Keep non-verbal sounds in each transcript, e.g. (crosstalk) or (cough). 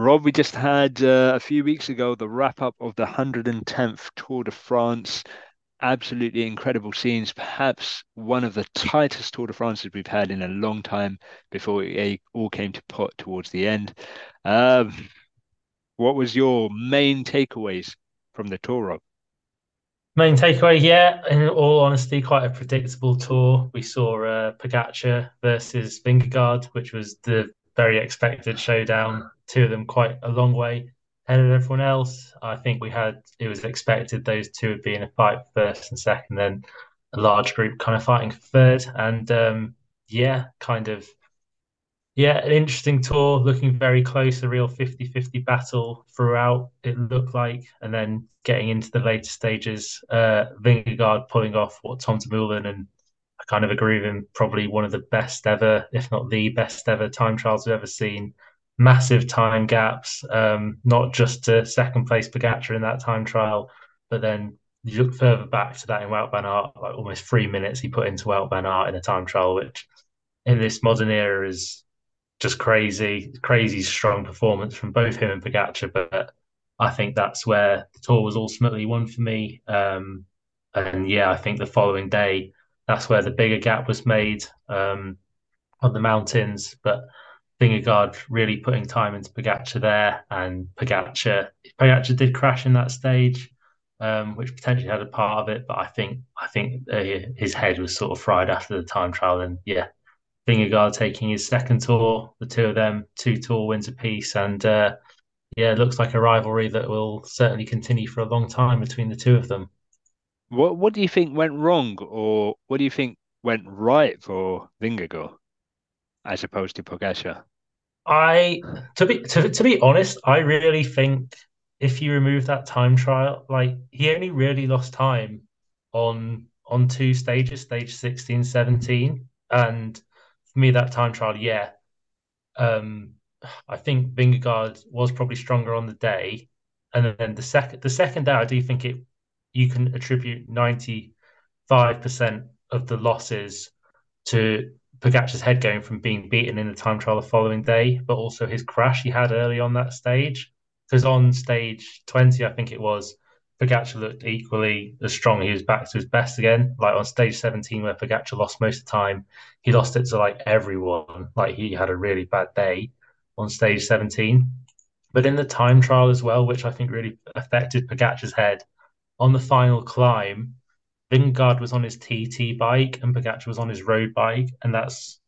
Rob, we just had uh, a few weeks ago the wrap up of the 110th Tour de France. Absolutely incredible scenes, perhaps one of the tightest Tour de France's we've had in a long time before it all came to pot towards the end. Um, what was your main takeaways from the tour, Rob? Main takeaway, yeah, in all honesty, quite a predictable tour. We saw uh, Pogacar versus Vingegaard, which was the very expected showdown. Two of them quite a long way ahead of everyone else. I think we had it was expected those two would be in a fight first and second, then a large group kind of fighting third. And um, yeah, kind of yeah, an interesting tour, looking very close, a real 50 50 battle throughout, it looked like. And then getting into the later stages, uh, Vingegaard pulling off what Tom Dumoulin, and kind of agree with him, probably one of the best ever, if not the best ever time trials we've ever seen. Massive time gaps, um, not just to second place Pogacar in that time trial, but then you look further back to that in Wout van Aert, like almost three minutes he put into Wout van Aert in a time trial, which in this modern era is just crazy, crazy strong performance from both him and Pogacar. But I think that's where the tour was ultimately won for me. Um, and yeah, I think the following day, that's where the bigger gap was made um, on the mountains. But Vingegaard really putting time into Pogacar there, and Pogacar, Pogacar did crash in that stage, um, which potentially had a part of it. But I think I think uh, his head was sort of fried after the time trial, and yeah, Vingegaard taking his second tour, the two of them, two tour wins apiece. And uh, yeah, it looks like a rivalry that will certainly continue for a long time between the two of them. What What do you think went wrong, or what do you think went right for Vingegaard as opposed to Pogacar? I to be to, to be honest, I really think if you remove that time trial, like he only really lost time on on two stages, stage 16, 17. And for me, that time trial, yeah. Um, I think Vingegaard was probably stronger on the day, and then the second the second day, I do think it you can attribute ninety five percent of the losses to Pogacar's head going from being beaten in the time trial the following day, but also his crash he had early on that stage. Because on stage twenty, I think it was, Pogacar looked equally as strong. He was back to his best again. Like on stage 17, where Pogacar lost most of the time, he lost it to like everyone. Like he had a really bad day on stage 17. But in the time trial as well, which I think really affected Pogacar's head, on the final climb, Vingegaard was on his TT bike and Pogacar was on his road bike, and that's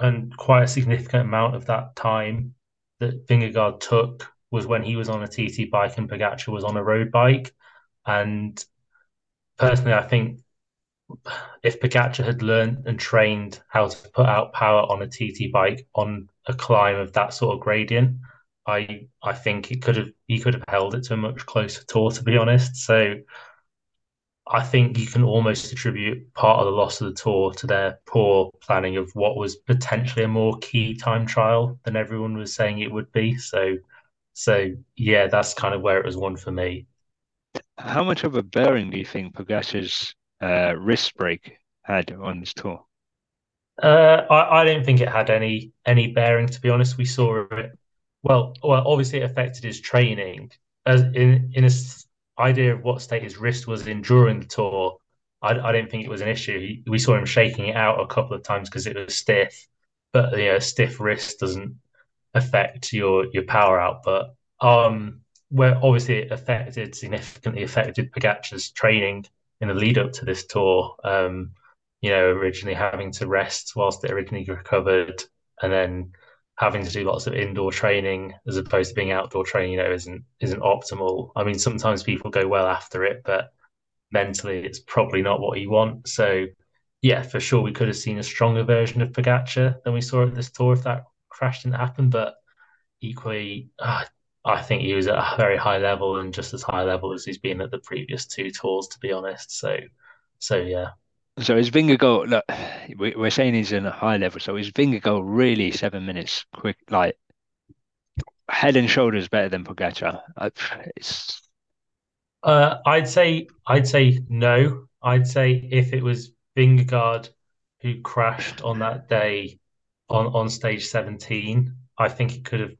and quite a significant amount of that time that Vingegaard took was when he was on a TT bike and Pogacar was on a road bike. And personally, I think if Pogacar had learned and trained how to put out power on a TT bike on a climb of that sort of gradient, I I think he could have he could have held it to a much closer tour, to be honest. So I think you can almost attribute part of the loss of the tour to their poor planning of what was potentially a more key time trial than everyone was saying it would be. So so yeah, that's kind of where it was won for me. How much of a bearing do you think Pogacar's uh, wrist break had on this tour? Uh, I, I didn't think it had any any bearing. To be honest, we saw it. Well, well, obviously it affected his training. As in in his idea of what state his wrist was in during the tour, I, I didn't think it was an issue. He, we saw him shaking it out a couple of times because it was stiff, but you know, stiff wrist doesn't affect your your power output. Um, where obviously it affected significantly affected Pogacar's training in the lead up to this tour. Um, you know, originally having to rest whilst it originally recovered, and then having to do lots of indoor training as opposed to being outdoor training, you know, isn't isn't optimal. I mean, sometimes people go well after it, but mentally it's probably not what you want. So yeah, for sure we could have seen a stronger version of Pogacar than we saw at this tour if that crash didn't happen. But equally, uh, I think he was at a very high level and just as high level as he's been at the previous two tours, to be honest. So, so yeah. So his is Vingegaard, look, we're saying he's in a high level. So his is Vingegaard really seven minutes quick, like head and shoulders better than Pogacar? It's... Uh, I'd say, I'd say no. I'd say if it was Vingegaard who crashed on that day on, on stage 17, I think it could have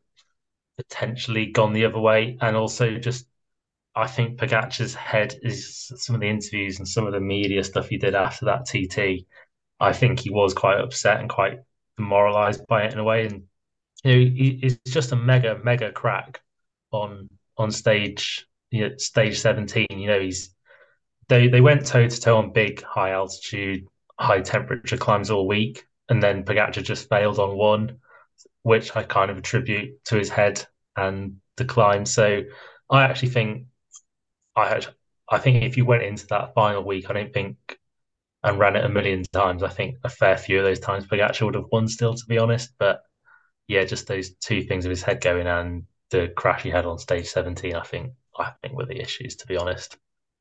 potentially gone the other way, and also just I think Pogacar's head is some of the interviews and some of the media stuff he did after that TT. I think he was quite upset and quite demoralized by it in a way, and you know, he, he's just a mega mega crack on on stage you know, stage 17 you know he's they they went toe to toe on big high altitude high temperature climbs all week. And then Pogacar just failed on one which I kind of attribute to his head and the climb so I actually think I had I think if you went into that final week I don't think and ran it a million times I think a fair few of those times Pogacar would have won still to be honest but yeah just those two things of his head going and the crash he had on stage 17, I think I think were the issues, to be honest.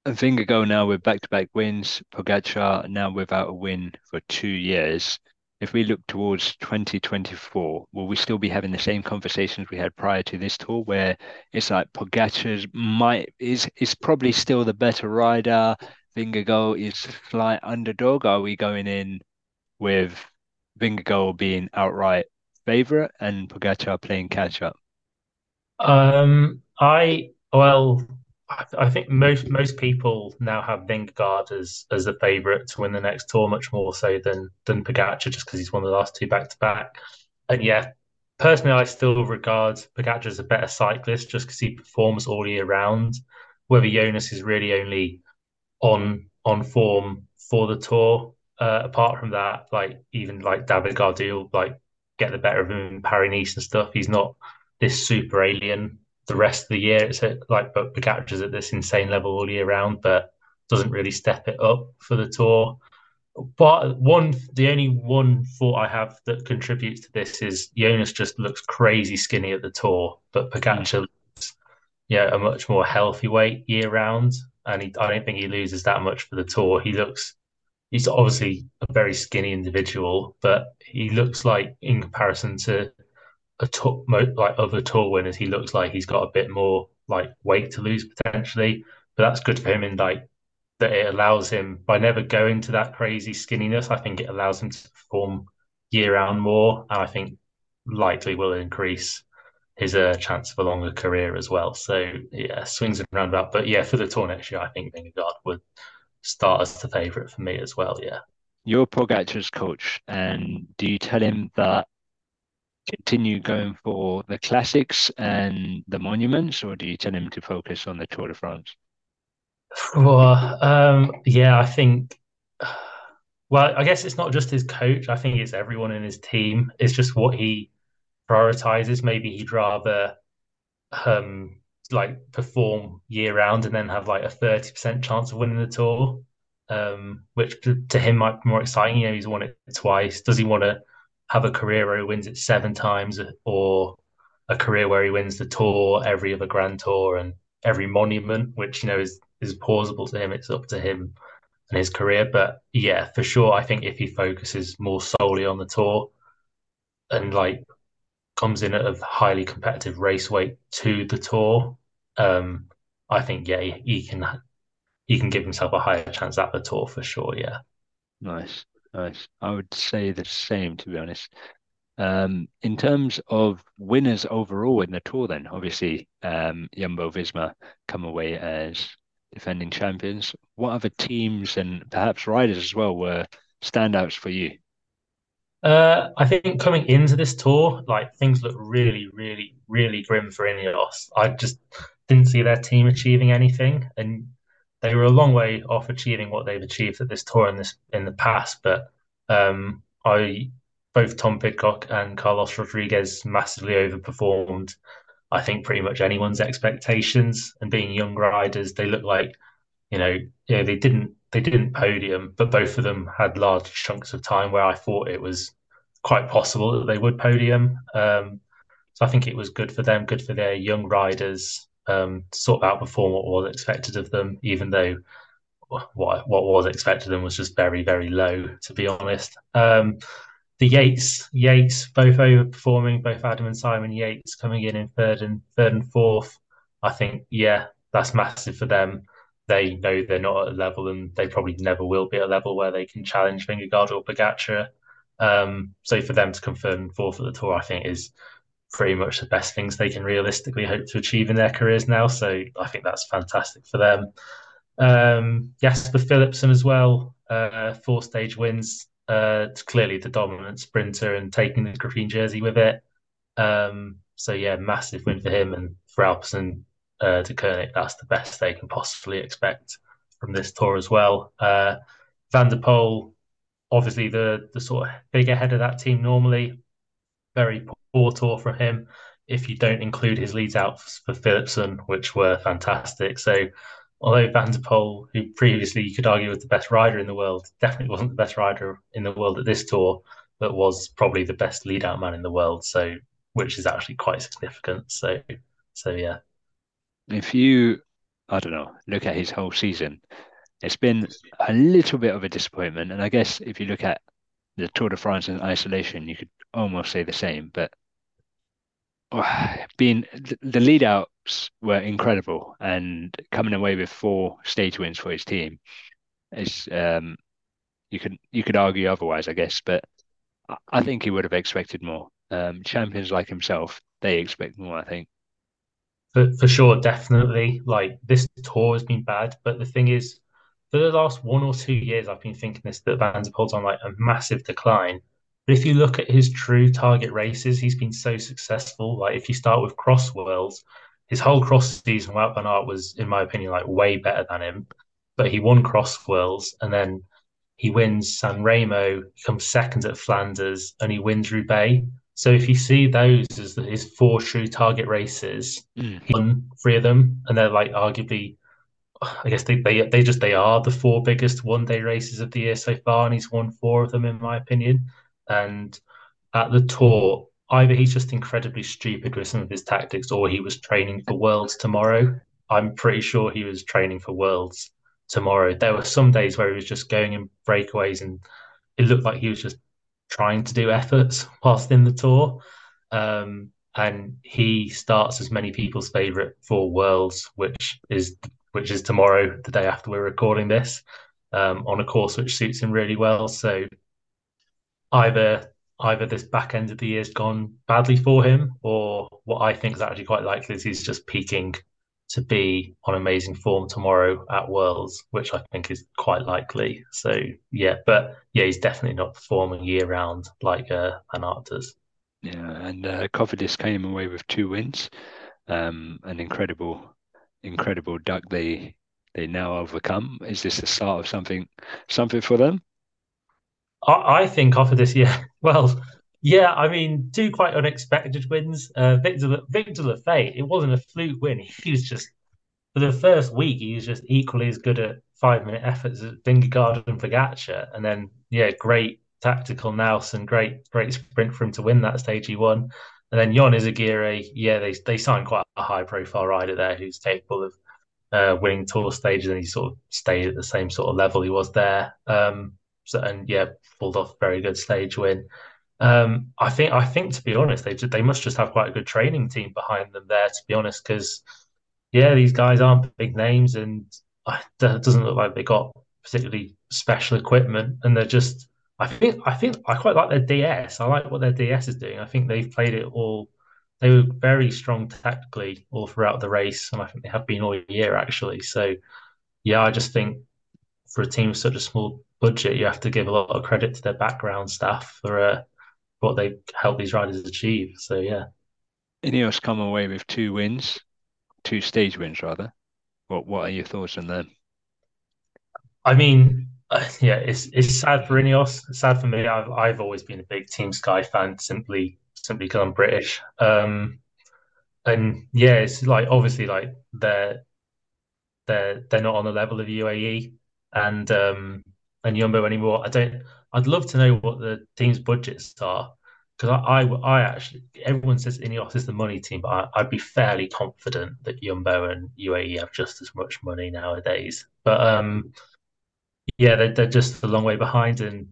And Vingegaard now with back-to-back wins, Pogacar now without a win for two years. If we look towards 2024, will we still be having the same conversations we had prior to this tour, where it's like Pogacar's might is is probably still the better rider, Vingegaard is slight underdog? Are we going in with Vingegaard being outright favourite and Pogacar playing catch up? Um, I well, I, I think most most people now have Vingegaard as as the favourite to win the next tour, much more so than than Pogacar, just because he's won the last two back to back. And yeah, personally, I still regard Pogacar as a better cyclist just because he performs all year round. Whether Jonas is really only on on form for the tour, uh, apart from that, like even like David Gaudu, like get the better of him in Paris Nice and stuff. He's not this super alien the rest of the year. It's at, like, but Pogacar's at this insane level all year round, but doesn't really step it up for the tour. But one, the only one thought I have that contributes to this is Jonas just looks crazy skinny at the tour, but mm. looks, yeah, a much more healthy weight year round, and he, I don't think he loses that much for the tour. He looks, he's obviously a very skinny individual, but he looks like in comparison to a tour, like other tour winners, he looks like he's got a bit more like weight to lose potentially. But that's good for him in like that it allows him by never going to that crazy skinniness. I think it allows him to perform year round more, and I think likely will increase his uh, chance of a longer career as well. So yeah, swings and roundabout. But yeah, for the tour next year, I think Vingegaard would start as the favourite for me as well. Yeah. You're Pogacar's coach, and do you tell him that continue going for the classics and the monuments, or do you tell him to focus on the Tour de France? Well, um, yeah, I think. Well, I guess it's not just his coach. I think it's everyone in his team. It's just what he prioritizes. Maybe he'd rather um, like perform year round and then have like a 30% chance of winning the tour, um, which to, him might be more exciting. You know, he's won it twice. Does he want to have a career where he wins it seven times or a career where he wins the tour, every other grand tour and every monument, which you know is is plausible to him. It's up to him and his career. But yeah, for sure, I think if he focuses more solely on the tour and like comes in at a highly competitive race weight to the tour, um, I think yeah, he, he can he can give himself a higher chance at the tour for sure. Yeah. Nice. Nice. I would say the same, to be honest. Um, in terms of winners overall in the tour, then obviously um, Jumbo Visma come away as defending champions. What other teams and perhaps riders as well were standouts for you? Uh, I think coming into this tour, like things look really, really, really grim for Ineos. I just didn't see their team achieving anything, and they were a long way off achieving what they've achieved at this tour in this in the past. But um, I both Tom Pidcock and Carlos Rodriguez massively overperformed. I think pretty much anyone's expectations. And being young riders, they look like you know, they didn't they didn't podium, but both of them had large chunks of time where I thought it was quite possible that they would podium. Um, so I think it was good for them, good for their young riders um, to sort of outperform what was expected of them, even though what what was expected of them was just very very low, to be honest. Um, the Yates Yates both overperforming, both Adam and Simon Yates coming in in third and third and fourth. I think yeah, that's massive for them. They know they're not at a level, and they probably never will be at a level where they can challenge Vingegaard or Pogacar. Um, so for them to confirm fourth at the tour, I think is pretty much the best things they can realistically hope to achieve in their careers now. So I think that's fantastic for them. Um, Jasper Philipsen as well, uh, four stage wins. Uh, it's clearly the dominant sprinter and taking the green jersey with it. Um, so yeah, massive win for him and for Alpecin uh, Deceuninck. That's the best they can possibly expect from this tour as well. Uh, Van der Poel, obviously the the sort of bigger head of that team normally. Very poor tour from him. If you don't include his leads out for Philipsen, which were fantastic. So although Van der Poel, who previously you could argue was the best rider in the world, definitely wasn't the best rider in the world at this tour, but was probably the best lead out man in the world. So, which is actually quite significant. So, so yeah. If you, I don't know, look at his whole season, it's been a little bit of a disappointment. And I guess if you look at the Tour de France in isolation, you could almost say the same. But being the lead outs were incredible and coming away with four stage wins for his team is um, you could you could argue otherwise I guess but I think he would have expected more um, champions like himself they expect more I think for, for sure definitely like this tour has been bad but the thing is for the last one or two years I've been thinking this that Van der Poel's on like a massive decline but if you look at his true target races, he's been so successful. Like if you start with Cross Worlds, his whole cross season, Wout van Aert was, in my opinion, like way better than him. But he won Cross Worlds and then he wins San Remo, he comes second at Flanders, and he wins Roubaix. So if you see those as his four true target races, mm. he won three of them, and they're like arguably I guess they, they they just they are the four biggest one day races of the year so far, and he's won four of them in my opinion. And at the tour, either he's just incredibly stupid with some of his tactics or he was training for Worlds tomorrow. I'm pretty sure he was training for Worlds tomorrow. There were some days where he was just going in breakaways and it looked like he was just trying to do efforts (laughs) whilst in the tour. Um, and he starts as many people's favorite for Worlds, which is which is tomorrow, the day after we're recording this, um, on a course which suits him really well. So either either this back end of the year's gone badly for him, or what I think is actually quite likely is he's just peaking to be on amazing form tomorrow at Worlds, which I think is quite likely. So yeah, but yeah, he's definitely not performing year round like uh, Van does. Yeah, and uh, Cofidis came away with two wins, um, an incredible, incredible duck they they now overcome. Is this the start of something something for them? I, I think after this year, (laughs) well, yeah, I mean, two quite unexpected wins. Uh, Victor Victor Lafay, it wasn't a fluke win. (laughs) He was just for the first week, he was just equally as good at five minute efforts as Vingegaard and Pogacar, and then yeah, great tactical nous and great great sprint for him to win that stage he won. And then Ion Izagirre, yeah, they they signed quite a high profile rider there who's capable of uh, winning tour stages, and he sort of stayed at the same sort of level he was there. Um, so, and yeah, pulled off a very good stage win. Um, I think I think to be honest, they they must just have quite a good training team behind them there. To be honest, because yeah, these guys aren't big names, and it doesn't look like they got particularly special equipment, and they're just. I think I think I quite like their DS. I like what their DS is doing. I think they've played it all. They were very strong tactically all throughout the race, and I think they have been all year actually. So, yeah, I just think for a team with such a small budget, you have to give a lot of credit to their background staff for uh, what they helped these riders achieve. So yeah. Ineos come away with two wins, two stage wins rather. What what are your thoughts on them? I mean, uh, (laughs) yeah, it's it's sad for Ineos. It's sad for me. I've I've always been a big Team Sky fan, simply simply because I'm British. Um, and yeah, it's like obviously like they're they're they're not on the level of UAE, and um, and Yumbo anymore. I don't. I'd love to know what the team's budgets are because I, I, I, actually everyone says Ineos is the money team, but I, would be fairly confident that Yumbo and UAE have just as much money nowadays. But um, yeah, they're, they're just a long way behind, and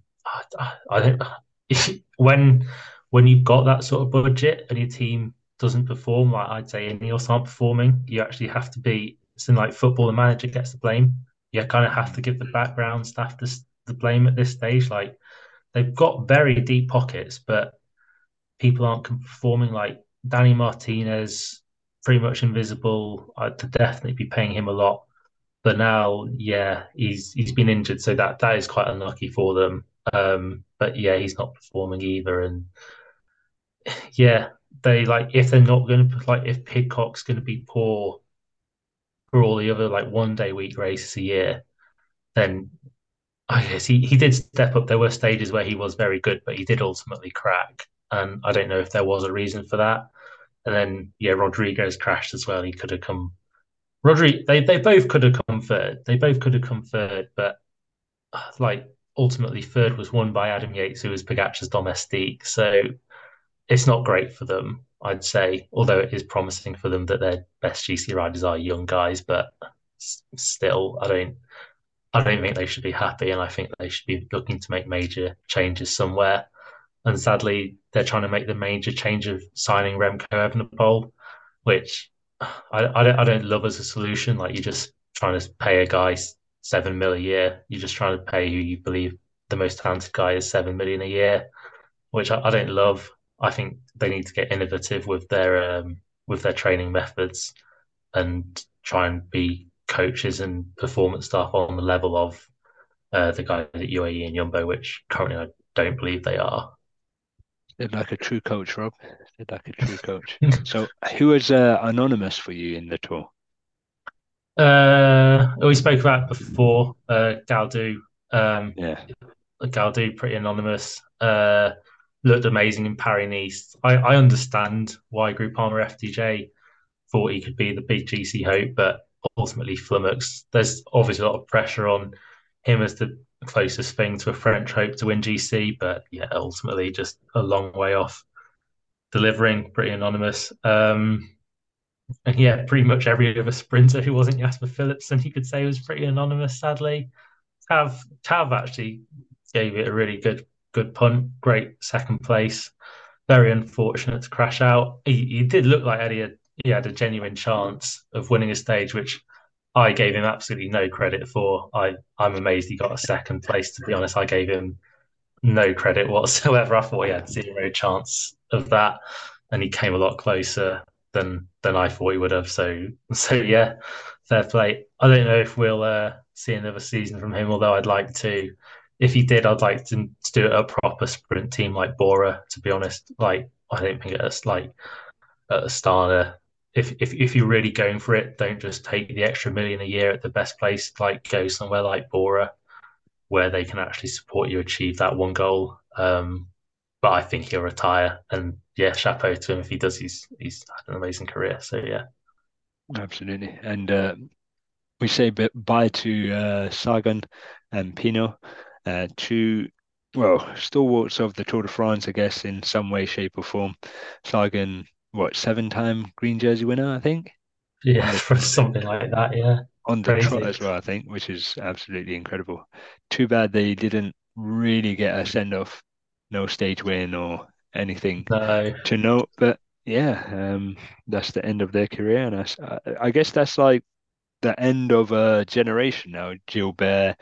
I, I, think when when you've got that sort of budget and your team doesn't perform, like I'd say Ineos aren't performing, you actually have to be. It's in like football, the manager gets the blame you kind of have to give the background staff the, the blame at this stage. Like they've got very deep pockets, but people aren't performing like Danny Martinez, pretty much invisible. I'd definitely be paying him a lot. But now, yeah, he's he's been injured, so that that is quite unlucky for them. Um, but yeah, he's not performing either, and yeah, they like if they're not going to like if Pidcock's going to be poor for all the other like one day week races a year, then I guess he, he did step up. There were stages where he was very good, but he did ultimately crack. And I don't know if there was a reason for that. And then yeah, Rodriguez crashed as well. He could have come Rodrigo they, they both could have come third. They both could have come third, but uh, like ultimately third was won by Adam Yates, who was Pogacar's domestique. So it's not great for them, I'd say, although it is promising for them that their best GC riders are young guys, but still, I don't I don't think they should be happy, and I think they should be looking to make major changes somewhere. And sadly, they're trying to make the major change of signing Remco Evenepoel, which I, I don't I don't love as a solution. Like you're just trying to pay a guy seven mil a year. You're just trying to pay who you believe the most talented guy is seven million a year, which I, I don't love. I think they need to get innovative with their um, with their training methods and try and be coaches and performance staff on the level of uh, the guys at UAE and Jumbo, which currently I don't believe they are. They're like a true coach, Rob. They're like a true coach. (laughs) so, who is uh, anonymous for you in the tour? Uh, we spoke about before. Uh, Gaudu. Um, yeah, Gaudu, pretty anonymous. Uh, looked amazing in Paris Nice. I, I understand why Groupama FDJ thought he could be the big GC hope, but ultimately flummoxed. There's obviously a lot of pressure on him as the closest thing to a French hope to win GC, but yeah, ultimately just a long way off delivering. Pretty anonymous. Um, and yeah, pretty much every other sprinter who wasn't Jasper Philipsen, you could say was pretty anonymous. Sadly, Cav Cav actually gave it a really good good punt. Great second place. Very unfortunate to crash out. He, he did look like Eddie had he had a genuine chance of winning a stage, which I gave him absolutely no credit for. I I'm amazed he got a second place. To be honest, I gave him no credit whatsoever. I thought he had zero chance of that, and he came a lot closer than than I thought he would have. So so yeah, fair play. I don't know if we'll uh, see another season from him, although I'd like to. If he did, I'd like to, to do it a proper sprint team like Bora. To be honest, like I don't think it's like a Astana if, if if you're really going for it, don't just take the extra million a year at the best place. Like go somewhere like Bora, where they can actually support you achieve that one goal. Um, but I think he'll retire, and yeah, chapeau to him if he does. He's he's had an amazing career. So yeah, absolutely. And uh, we say bye to uh, Sagan and Pinot, uh, two well stalwarts of the Tour de France, I guess, in some way, shape, or form. Sagan what seven time green jersey winner, I think. Yeah, (laughs) for something like that. Yeah, on the Crazy. trot as well, I think, which is absolutely incredible. Too bad they didn't really get a send off, no stage win or anything no. to note. But yeah, um, that's the end of their career, and I, I guess that's like the end of a generation now. Gilbert,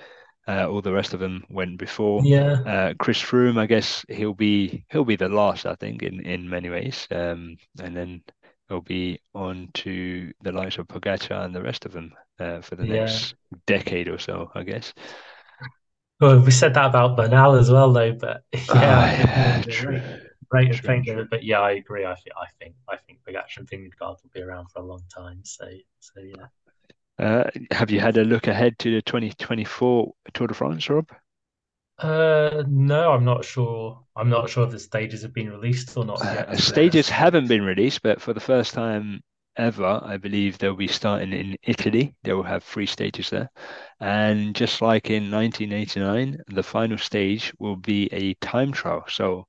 uh, all the rest of them went before. Yeah. Uh, Chris Froome, I guess he'll be he'll be the last, I think, in in many ways. Um, and then he'll be on to the likes of Pogacar and the rest of them uh, for the yeah. next decade or so, I guess. Well, we said that about Bernal as well, though. But (laughs) yeah, oh, yeah true. Great true, true. but yeah, I agree. I think I think I think Pogacar and Vingegaard will be around for a long time. So so yeah. Uh, have you had a look ahead to the 2024 Tour de France, Rob? Uh, no, I'm not sure. I'm not sure if the stages have been released or not yet. Uh, stages haven't been released, but for the first time ever, I believe they'll be starting in Italy. They will have three stages there. And just like in 1989, the final stage will be a time trial. So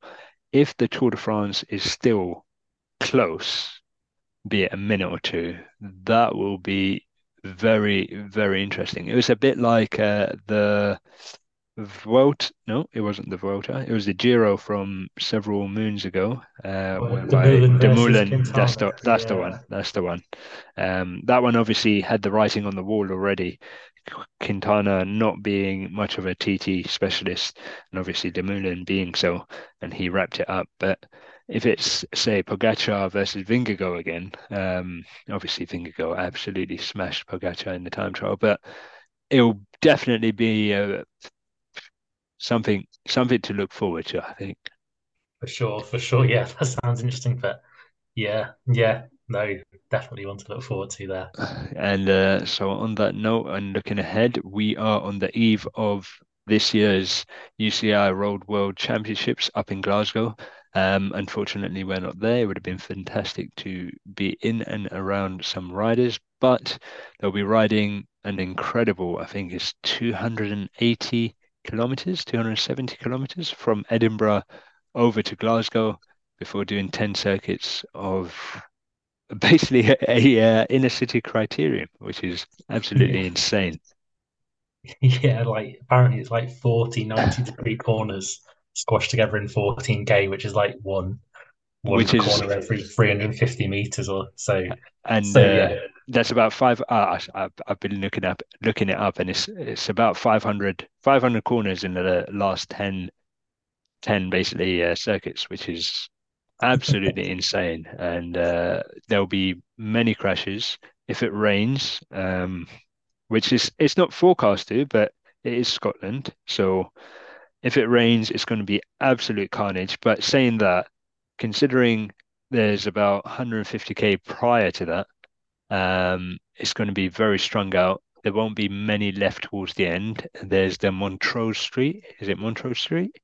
if the Tour de France is still close, be it a minute or two, that will be very, very interesting. It was a bit like uh, the Vuelta. No, it wasn't the Vuelta. It was the Giro from several moons ago. Uh, well. That's the that's yeah. the one. That's the one. Um, that one obviously had the writing on the wall already. Quintana not being much of a TT specialist, and obviously Dumoulin being so, and he wrapped it up. But if it's say Pogacar versus Vingegaard again, um, obviously Vingegaard absolutely smashed Pogacar in the time trial, but it'll definitely be uh, something something to look forward to. I think for sure, for sure. Yeah, that sounds interesting. But yeah, yeah, no, definitely one to look forward to there. And uh, so on that note, and looking ahead, we are on the eve of this year's UCI Road World Championships up in Glasgow. Um, unfortunately, we're not there. It would have been fantastic to be in and around some riders, but they'll be riding an incredible, I think it's 280 kilometers, 270 kilometers from Edinburgh over to Glasgow before doing 10 circuits of (laughs) basically a, uh, inner city criterium, which is absolutely (laughs) insane. Yeah, like apparently it's like 40, 90 degree corners squashed together in 14k, which is like one one which corner is, every 350 meters or so. And so, uh, yeah. that's about five. Uh, I've, I've been looking up, looking it up, and it's it's about 500, 500 corners in the last 10, 10 basically uh, circuits, which is absolutely (laughs) insane. And uh, there'll be many crashes if it rains, um, which is it's not forecast to, but it is Scotland, so if it rains, it's going to be absolute carnage. But saying that, considering there's about 150k prior to that, um, it's going to be very strung out. There won't be many left towards the end. There's the Montrose Street. Is it Montrose Street?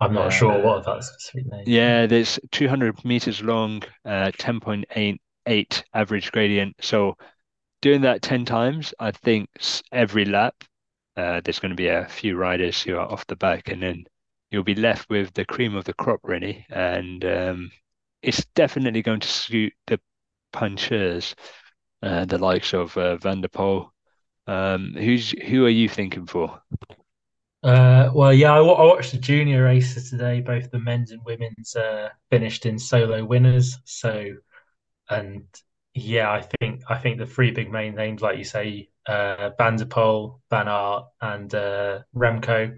I'm not uh, sure what that specific name. Yeah, there's 200 meters long, uh, 10.88 average gradient. So doing that 10 times, I think every lap uh, there's going to be a few riders who are off the back, and then you'll be left with the cream of the crop, really. And um, it's definitely going to suit the punchers, uh, the likes of uh. Um, who's who are you thinking for? Uh, well, yeah, I, I, watched the junior races today. Both the men's and women's uh, finished in solo winners. So, and yeah, I think I think the three big main names, like you say, uh, Poel, Van Aert, and uh, Remco.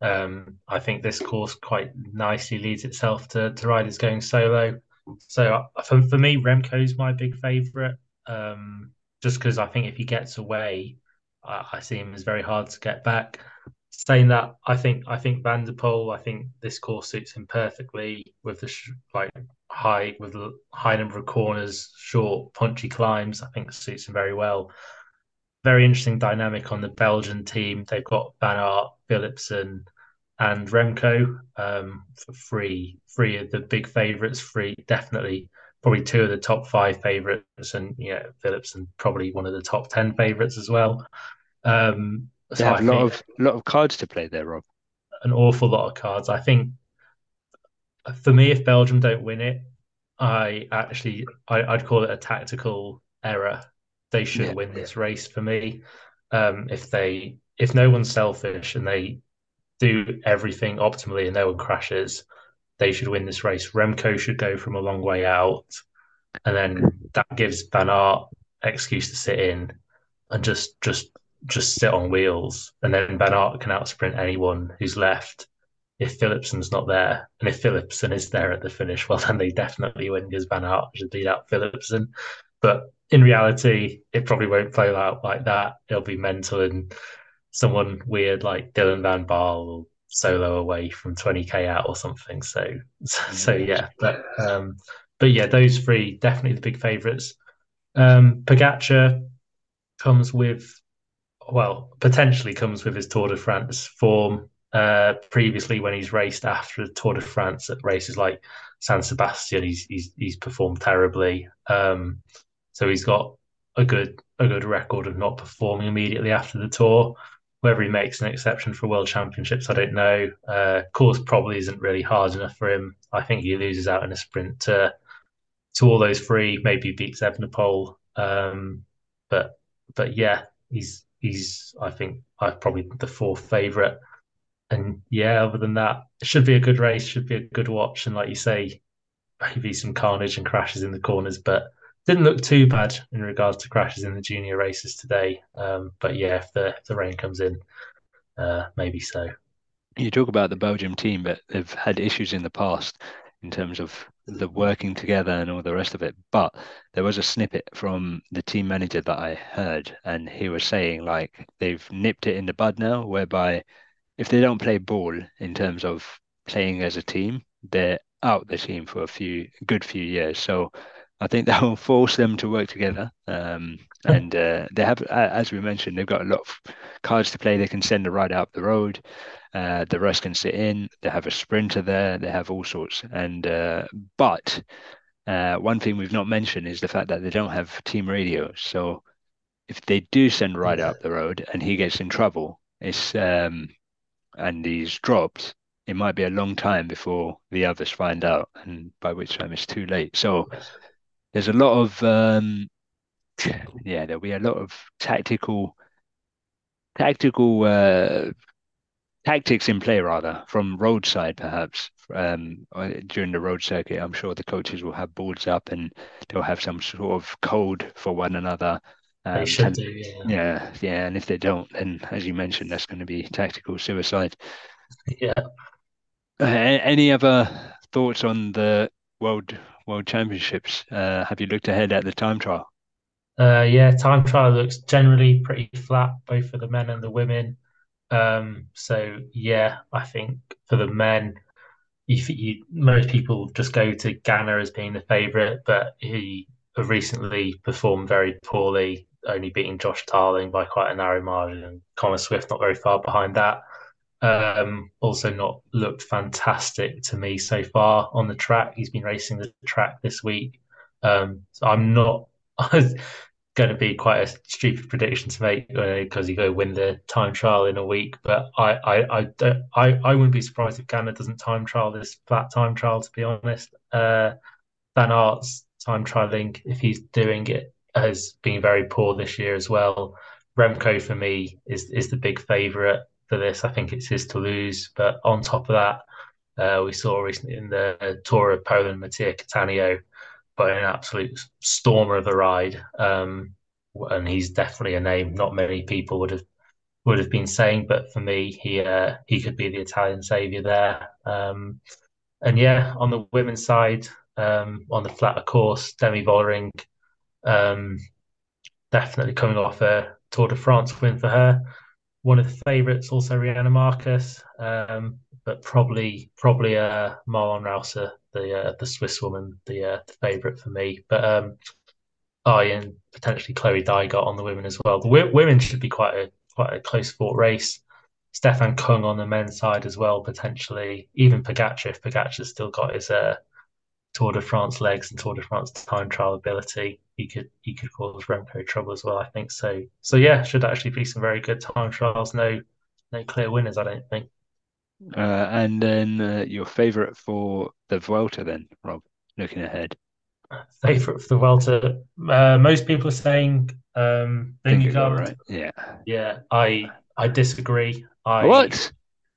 Um, I think this course quite nicely leads itself to, to riders going solo. So uh, for, for me, Remco's my big favourite, um, just because I think if he gets away, I, I, see him as very hard to get back. Saying that, I think I think Van der Poel, I think this course suits him perfectly with the sh- like high with the high number of corners, short punchy climbs. I think suits him very well very interesting dynamic on the Belgian team. They've got Van Aert, Philipsen, and Remco um, for three. Three of the big favourites. Three definitely probably two of the top five favourites, and yeah, Philipsen probably one of the top ten favourites as well. Um, so have a lot of lot of cards to play there, Rob. An awful lot of cards. I think for me, if Belgium don't win it, I actually I, would call it a tactical error they should yeah. win this race for me. Um, if they if no one's selfish and they do everything optimally and no one crashes, they should win this race. Remco should go from a long way out, and then that gives Van Aert excuse to sit in and just just just sit on wheels, and then Van Aert can outsprint anyone who's left. If Philipsen's not there, and if Philipsen is there at the finish, well, then they definitely win because Van Aert should beat out Philipsen. But in reality, it probably won't play out like that. It'll be mental and someone weird like Dylan Van Baarle will solo away from 20k out or something. So, so yeah, but um, but yeah, those three definitely the big favourites. Um, Pogacar comes with, well, potentially comes with his Tour de France form. Uh, previously, when he's raced after the Tour de France at races like San Sebastian, he's he's, he's performed terribly. Um, so he's got a good a good record of not performing immediately after the tour. Whether he makes an exception for World Championships, I don't know. Uh, course probably isn't really hard enough for him. I think he loses out in a sprint to to all those three. Maybe beats Evenepoel. Um, but but yeah, he's he's I think I'm probably the fourth favourite. And yeah, other than that, it should be a good race. Should be a good watch. And like you say, maybe some carnage and crashes in the corners, but didn't look too bad in regards to crashes in the junior races today. Um, but yeah, if the if the rain comes in, uh, maybe so. You talk about the Belgium team, but they've had issues in the past in terms of the working together and all the rest of it. But there was a snippet from the team manager that I heard, and he was saying like they've nipped it in the bud now, whereby if they don't play ball in terms of playing as a team, they're out the team for a few good few years. So I think (laughs) that will force them to work together. Um, and uh, they have, as we mentioned, they've got a lot of cards to play. They can send a rider up the road. Uh, the rest can sit in. They have a sprinter there. They have all sorts. And uh, but uh, one thing we've not mentioned is the fact that they don't have team radio. So if they do send a rider up the road and he gets in trouble, it's um, and he's dropped, it might be a long time before the others find out, and by which time it's too late. So there's a lot of um, (laughs) yeah, there'll be a lot of tactical tactical uh, tactics in play rather from roadside perhaps um, uh, during the road circuit. I'm sure the coaches will have boards up and they'll have some sort of code for one another. Um, they should and, do, yeah. yeah, yeah. And if they don't, then as you mentioned, that's going to be tactical suicide. (laughs) Yeah. Uh, any other thoughts on the world world championships? Uh, have you looked ahead at the time trial? Uh, yeah, time trial looks generally pretty flat, both for the men and the women. Um, so yeah, I think for the men, you, you, most people just go to Ganna as being the favourite, but he recently performed very poorly, only beating Josh Tarling by quite a narrow margin. And Connor Swift not very far behind that. Um, also not looked fantastic to me so far on the track. He's been racing the track this week. Um, so I'm not (laughs) going to be quite a stupid prediction to make because uh, you go win the time trial in a week. But I, I, I, I, I wouldn't be surprised if Ganna doesn't time trial this flat time trial. To be honest, uh, Van Aert's time trialing, if he's doing it, has been very poor this year as well. Remco for me is is the big favourite for this. I think it's his to lose. But on top of that, uh, we saw recently in the Tour of Poland, Mattia Cattaneo, but an absolute stormer of a ride. Um, and he's definitely a name not many people would have would have been saying, but for me, he uh, he could be the Italian savior there. Um, and yeah, on the women's side, um, on the flatter course, Demi Vollering, um, definitely coming off a Tour de France win for her one of the favourites, also Riejanne Markus, um, but probably probably uh, Marlen Reusser, the uh, the Swiss woman, the uh, the favourite for me. But um, I and potentially Chloe Dygert on the women as well. The w- women should be quite a quite a close fought race. Stefan Kung on the men's side as well, potentially. Even Pogacar, if Pogacar's still got his uh, Tour de France legs and Tour de France time trial ability, he could he could cause Remco trouble as well. I think so. So yeah, should actually be some very good time trials. No no clear winners, I don't think. Uh, and then uh, your favourite for the Vuelta, then Rob, looking ahead. (laughs) Favourite for the Vuelta, uh, most people are saying um, Vingegaard. Right. Yeah, yeah. I I disagree. I what?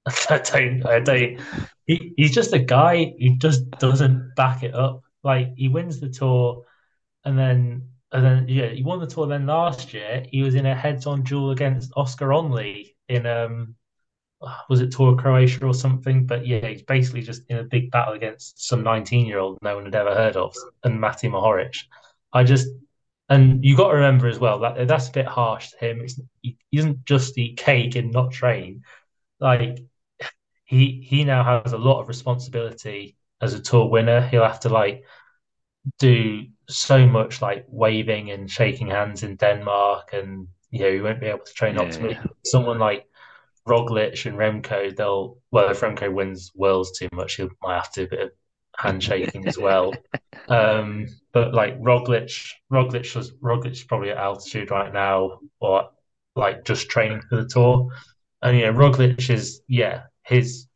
I don't. I don't. He, he's just a guy who just doesn't back it up. Like he wins the tour, and then and then yeah, he won the tour. Then last year he was in a heads-on duel against Oscar Onley in um was it Tour of Croatia or something? But yeah, he's basically just in a big battle against some 19-year-old no one had ever heard of, and Matty Mohoric. I just and you got to remember as well that that's a bit harsh to him. It's, he doesn't just eat cake and not train. Like he he now has a lot of responsibility as a tour winner. He'll have to like do so much like waving and shaking hands in Denmark, and you know he won't be able to train yeah, optimally. Yeah. Someone like Roglic and Remco, they'll well if Remco wins Worlds too much, he might have to do a bit of handshaking as well. (laughs) Um, but like Roglic, Roglic was Roglic probably at altitude right now, or like just training for the tour. And yeah, Roglic is yeah his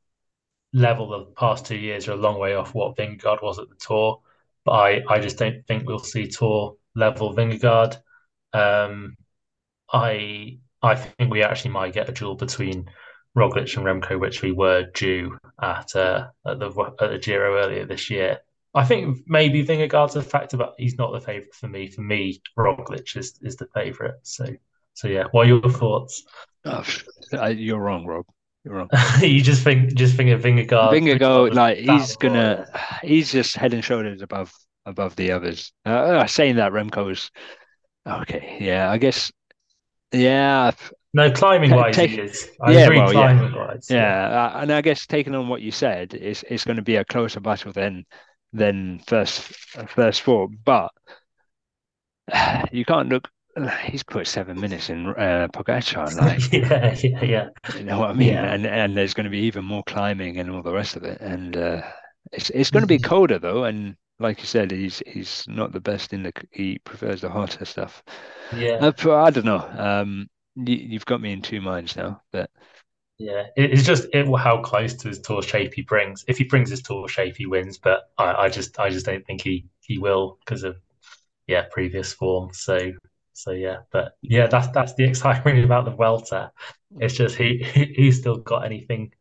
level of the past two years are a long way off what Vingegaard was at the Tour. But I, I just don't think we'll see Tour level Vingegaard. Um, I I think we actually might get a duel between Roglic and Remco, which we were due at uh, at the at the Giro earlier this year. I think maybe Vingegaard's a factor, but he's not the favourite for me. For me, Roglic is is the favourite. So so yeah. What are your thoughts? Oh, you're wrong, Rob. You're wrong. (laughs) you just think just think of Vingegaard. Vingegaard, like he's gonna, he's just head and shoulders above above the others. Uh, uh saying that Remco's okay. Yeah, I guess. Yeah. No, climbing wise, take, he is. I yeah, agree, well, climbing yeah. wise. Yeah, yeah. Uh, and I guess taking on what you said, it's it's going to be a closer battle than than first first four, but (sighs) you can't look he's put seven minutes in uh, Pogacar. (laughs) Like, yeah, yeah, yeah. You know what I mean? Yeah. And and there's going to be even more climbing and all the rest of it. And uh, it's it's going to be mm-hmm. colder though. And like you said, he's he's not the best in the. He prefers the hotter stuff. Yeah. Uh, I don't know. Um, you, have got me in two minds now. But yeah, it's just it, how close to his tour shape he brings. If he brings his tour shape, he wins. But I, I just I just don't think he he will because of yeah previous form. So so yeah, but yeah, that's that's the exciting about the Vuelta. It's just he, he he's still got anything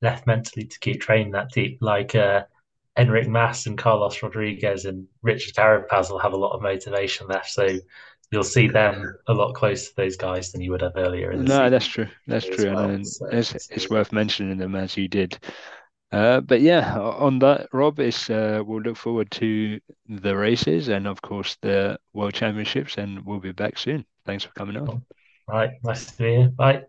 left mentally to keep training that deep. Like uh, Enric Mas and Carlos Rodriguez and Richard Carapaz will have a lot of motivation left. So you'll see them a lot closer to those guys than you would have earlier. no, season. that's true. That's true, well, and so, it's, so. it's worth mentioning them as you did. Uh, but yeah, on that, Rob, is uh, we'll look forward to the races and of course the World Championships, and we'll be back soon. Thanks for coming on. All right, nice to be here. Bye.